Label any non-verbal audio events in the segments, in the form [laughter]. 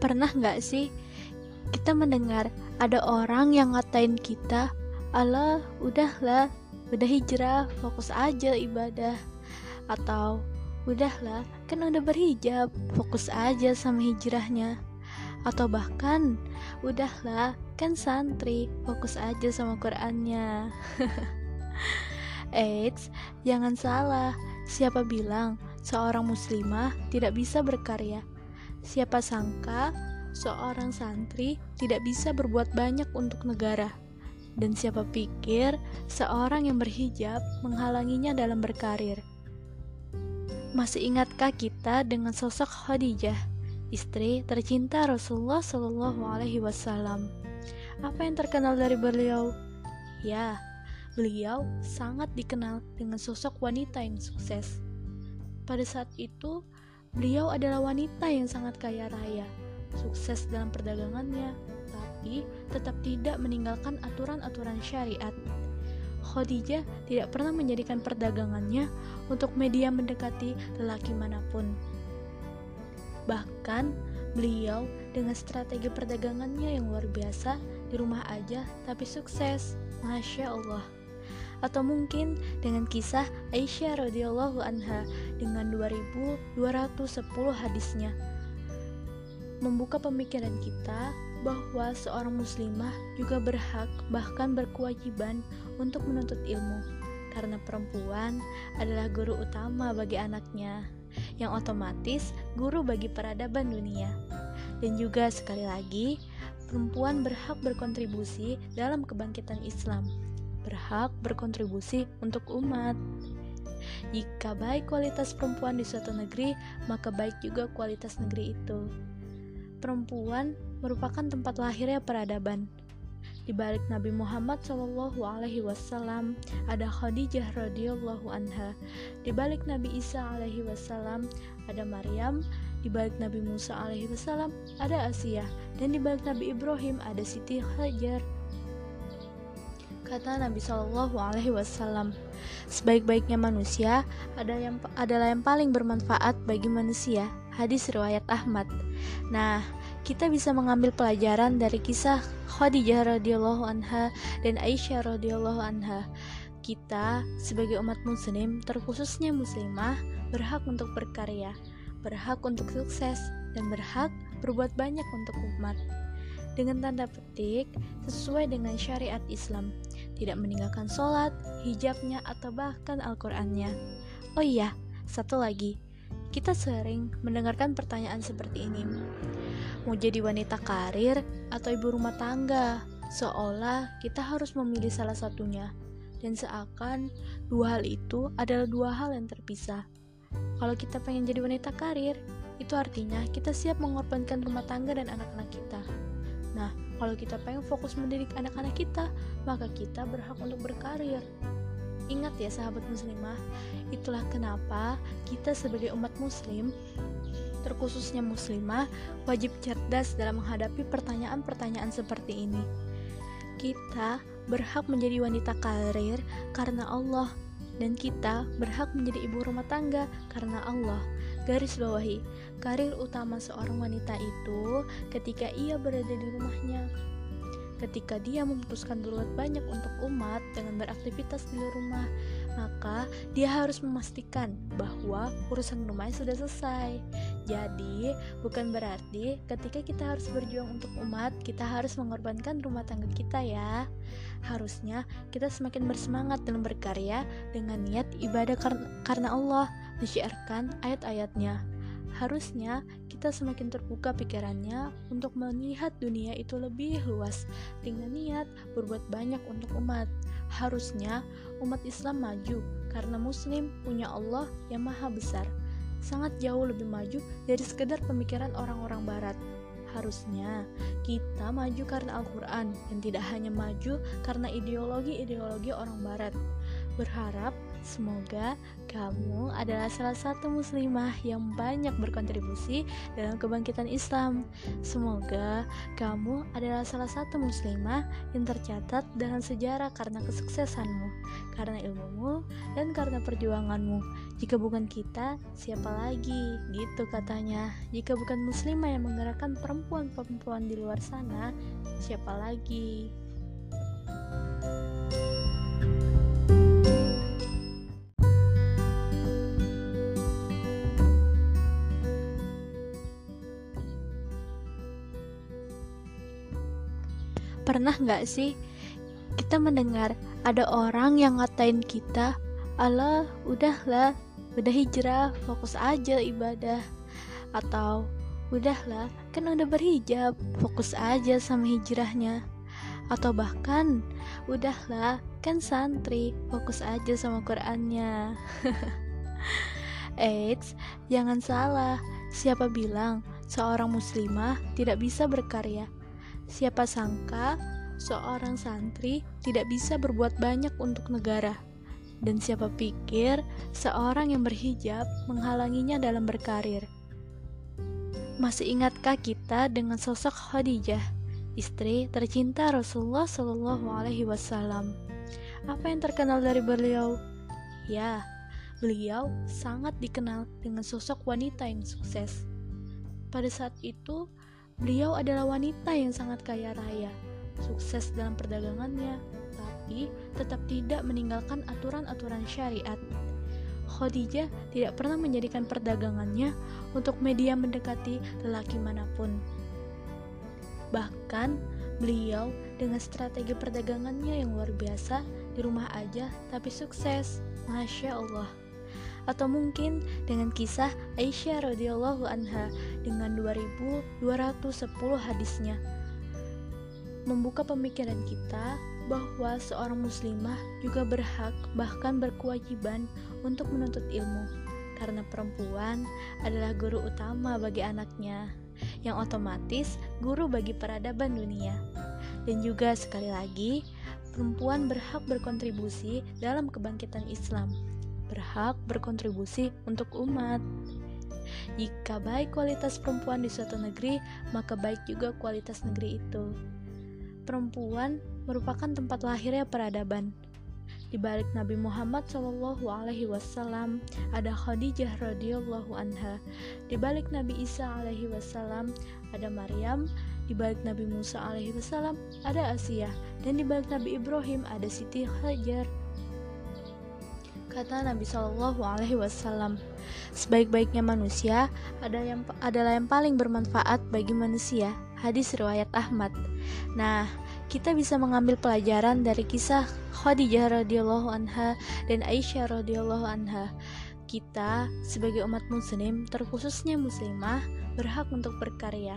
Pernah nggak sih kita mendengar ada orang yang ngatain kita, Allah udahlah, udah hijrah, fokus aja ibadah. Atau udahlah, kan udah berhijab, fokus aja sama hijrahnya. Atau bahkan, udahlah, kan santri, fokus aja sama Qurannya. [laughs] Eits, jangan salah, siapa bilang seorang muslimah tidak bisa berkarya? Siapa sangka seorang santri tidak bisa berbuat banyak untuk negara? Dan siapa pikir seorang yang berhijab menghalanginya dalam berkarir? Masih ingatkah kita dengan sosok Khadijah, istri tercinta Rasulullah Shallallahu Alaihi Wasallam? Apa yang terkenal dari beliau? Ya, beliau sangat dikenal dengan sosok wanita yang sukses. Pada saat itu, Beliau adalah wanita yang sangat kaya raya, sukses dalam perdagangannya, tapi tetap tidak meninggalkan aturan-aturan syariat. Khadijah tidak pernah menjadikan perdagangannya untuk media mendekati lelaki mana pun. Bahkan, beliau dengan strategi perdagangannya yang luar biasa di rumah aja tapi sukses. Masya Allah atau mungkin dengan kisah Aisyah radhiyallahu anha dengan 2210 hadisnya. Membuka pemikiran kita bahwa seorang muslimah juga berhak bahkan berkewajiban untuk menuntut ilmu. Karena perempuan adalah guru utama bagi anaknya yang otomatis guru bagi peradaban dunia. Dan juga sekali lagi perempuan berhak berkontribusi dalam kebangkitan Islam berhak berkontribusi untuk umat. Jika baik kualitas perempuan di suatu negeri, maka baik juga kualitas negeri itu. Perempuan merupakan tempat lahirnya peradaban. Di balik Nabi Muhammad Wasallam ada Khadijah radhiyallahu anha. Di balik Nabi Isa Alaihi Wasallam ada Maryam. Di balik Nabi Musa Alaihi Wasallam ada Asia. Dan di balik Nabi Ibrahim ada Siti Hajar kata Nabi Shallallahu Alaihi Wasallam. Sebaik-baiknya manusia ada yang adalah yang paling bermanfaat bagi manusia. Hadis riwayat Ahmad. Nah, kita bisa mengambil pelajaran dari kisah Khadijah radhiyallahu anha dan Aisyah radhiyallahu anha. Kita sebagai umat muslim, terkhususnya muslimah, berhak untuk berkarya, berhak untuk sukses, dan berhak berbuat banyak untuk umat dengan tanda petik sesuai dengan syariat Islam, tidak meninggalkan sholat, hijabnya, atau bahkan Al-Qurannya. Oh iya, satu lagi, kita sering mendengarkan pertanyaan seperti ini. Mau jadi wanita karir atau ibu rumah tangga? Seolah kita harus memilih salah satunya. Dan seakan dua hal itu adalah dua hal yang terpisah. Kalau kita pengen jadi wanita karir, itu artinya kita siap mengorbankan rumah tangga dan anak-anak kita. Nah, kalau kita pengen fokus mendidik anak-anak kita, maka kita berhak untuk berkarir. Ingat ya sahabat muslimah, itulah kenapa kita sebagai umat muslim, terkhususnya muslimah, wajib cerdas dalam menghadapi pertanyaan-pertanyaan seperti ini. Kita berhak menjadi wanita karir karena Allah, dan kita berhak menjadi ibu rumah tangga karena Allah. Garis bawahi, karir utama seorang wanita itu ketika ia berada di rumahnya. Ketika dia memutuskan berbuat banyak untuk umat dengan beraktivitas di rumah, maka dia harus memastikan bahwa urusan rumahnya sudah selesai. Jadi, bukan berarti ketika kita harus berjuang untuk umat, kita harus mengorbankan rumah tangga kita ya. Harusnya kita semakin bersemangat dalam berkarya dengan niat ibadah karena Allah, menyiarkan ayat-ayatnya. Harusnya kita semakin terbuka pikirannya untuk melihat dunia itu lebih luas dengan niat berbuat banyak untuk umat. Harusnya umat Islam maju karena muslim punya Allah yang maha besar. Sangat jauh lebih maju dari sekedar pemikiran orang-orang barat. Harusnya kita maju karena Al-Quran dan tidak hanya maju karena ideologi-ideologi orang barat. Berharap Semoga kamu adalah salah satu muslimah yang banyak berkontribusi dalam kebangkitan Islam. Semoga kamu adalah salah satu muslimah yang tercatat dalam sejarah karena kesuksesanmu, karena ilmumu, dan karena perjuanganmu. Jika bukan kita, siapa lagi? Gitu katanya. Jika bukan muslimah yang menggerakkan perempuan-perempuan di luar sana, siapa lagi? Pernah nggak sih kita mendengar ada orang yang ngatain kita, Allah udahlah, udah hijrah, fokus aja ibadah. Atau, udahlah, kan udah berhijab, fokus aja sama hijrahnya. Atau bahkan, udahlah, kan santri, fokus aja sama Qurannya. [laughs] Eits, jangan salah, siapa bilang seorang muslimah tidak bisa berkarya? Siapa sangka seorang santri tidak bisa berbuat banyak untuk negara. Dan siapa pikir seorang yang berhijab menghalanginya dalam berkarir. Masih ingatkah kita dengan sosok Khadijah, istri tercinta Rasulullah Shallallahu Alaihi Wasallam? Apa yang terkenal dari beliau? Ya, beliau sangat dikenal dengan sosok wanita yang sukses. Pada saat itu, Beliau adalah wanita yang sangat kaya raya, sukses dalam perdagangannya, tapi tetap tidak meninggalkan aturan-aturan syariat. Khadijah tidak pernah menjadikan perdagangannya untuk media mendekati lelaki mana pun. Bahkan, beliau dengan strategi perdagangannya yang luar biasa di rumah aja tapi sukses. Masya Allah atau mungkin dengan kisah Aisyah radhiyallahu anha dengan 2210 hadisnya. Membuka pemikiran kita bahwa seorang muslimah juga berhak bahkan berkewajiban untuk menuntut ilmu. Karena perempuan adalah guru utama bagi anaknya yang otomatis guru bagi peradaban dunia. Dan juga sekali lagi perempuan berhak berkontribusi dalam kebangkitan Islam berhak berkontribusi untuk umat. Jika baik kualitas perempuan di suatu negeri, maka baik juga kualitas negeri itu. Perempuan merupakan tempat lahirnya peradaban. Di balik Nabi Muhammad Shallallahu Alaihi Wasallam ada Khadijah radhiyallahu anha. Di balik Nabi Isa alaihi wasallam ada Maryam. Di balik Nabi Musa alaihi wasallam ada Asia. Dan di balik Nabi Ibrahim ada Siti Hajar Kata Nabi Shallallahu Alaihi Wasallam, sebaik-baiknya manusia ada yang adalah yang paling bermanfaat bagi manusia. Hadis riwayat Ahmad. Nah, kita bisa mengambil pelajaran dari kisah Khadijah radhiyallahu anha dan Aisyah radhiyallahu anha. Kita sebagai umat muslim, terkhususnya muslimah, berhak untuk berkarya,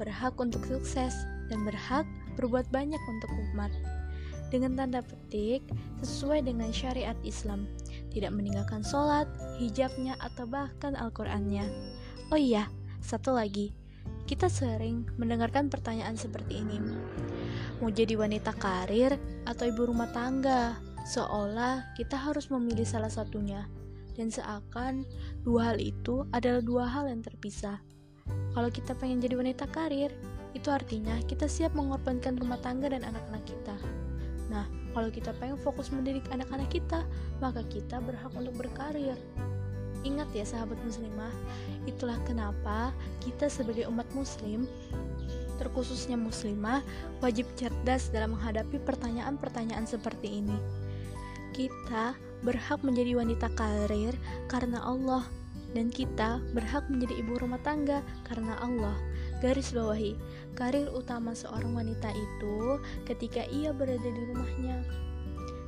berhak untuk sukses, dan berhak berbuat banyak untuk umat dengan tanda petik sesuai dengan syariat Islam, tidak meninggalkan sholat, hijabnya, atau bahkan Al-Qurannya. Oh iya, satu lagi, kita sering mendengarkan pertanyaan seperti ini. Mau jadi wanita karir atau ibu rumah tangga? Seolah kita harus memilih salah satunya. Dan seakan dua hal itu adalah dua hal yang terpisah. Kalau kita pengen jadi wanita karir, itu artinya kita siap mengorbankan rumah tangga dan anak-anak kita. Kalau kita pengen fokus mendidik anak-anak kita, maka kita berhak untuk berkarir. Ingat ya sahabat muslimah, itulah kenapa kita sebagai umat muslim, terkhususnya muslimah, wajib cerdas dalam menghadapi pertanyaan-pertanyaan seperti ini. Kita berhak menjadi wanita karir karena Allah, dan kita berhak menjadi ibu rumah tangga karena Allah. Garis bawahi, karir utama seorang wanita itu ketika ia berada di rumahnya.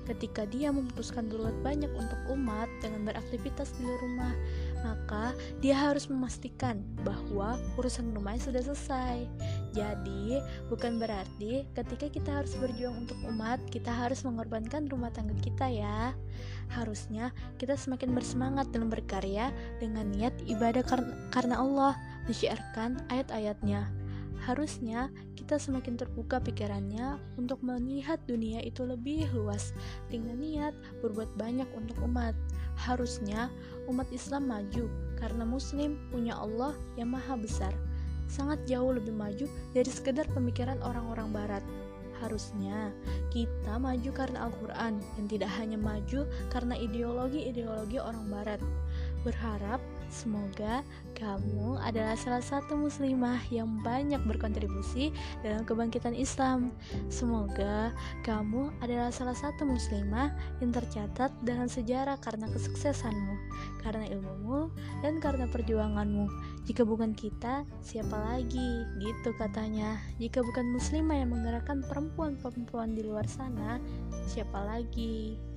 Ketika dia memutuskan berbuat banyak untuk umat dengan beraktivitas di rumah, maka dia harus memastikan bahwa urusan rumahnya sudah selesai. Jadi, bukan berarti ketika kita harus berjuang untuk umat, kita harus mengorbankan rumah tangga kita ya. Harusnya kita semakin bersemangat dalam berkarya dengan niat ibadah karena Allah, menyiarkan ayat-ayatnya. Harusnya kita semakin terbuka pikirannya untuk melihat dunia itu lebih luas dengan niat berbuat banyak untuk umat. Harusnya umat Islam maju karena muslim punya Allah yang maha besar. Sangat jauh lebih maju dari sekedar pemikiran orang-orang barat. Harusnya kita maju karena Al-Quran dan tidak hanya maju karena ideologi-ideologi orang barat. Berharap Semoga kamu adalah salah satu muslimah yang banyak berkontribusi dalam kebangkitan Islam. Semoga kamu adalah salah satu muslimah yang tercatat dalam sejarah karena kesuksesanmu, karena ilmumu, dan karena perjuanganmu. Jika bukan kita, siapa lagi? Gitu katanya. Jika bukan muslimah yang menggerakkan perempuan-perempuan di luar sana, siapa lagi?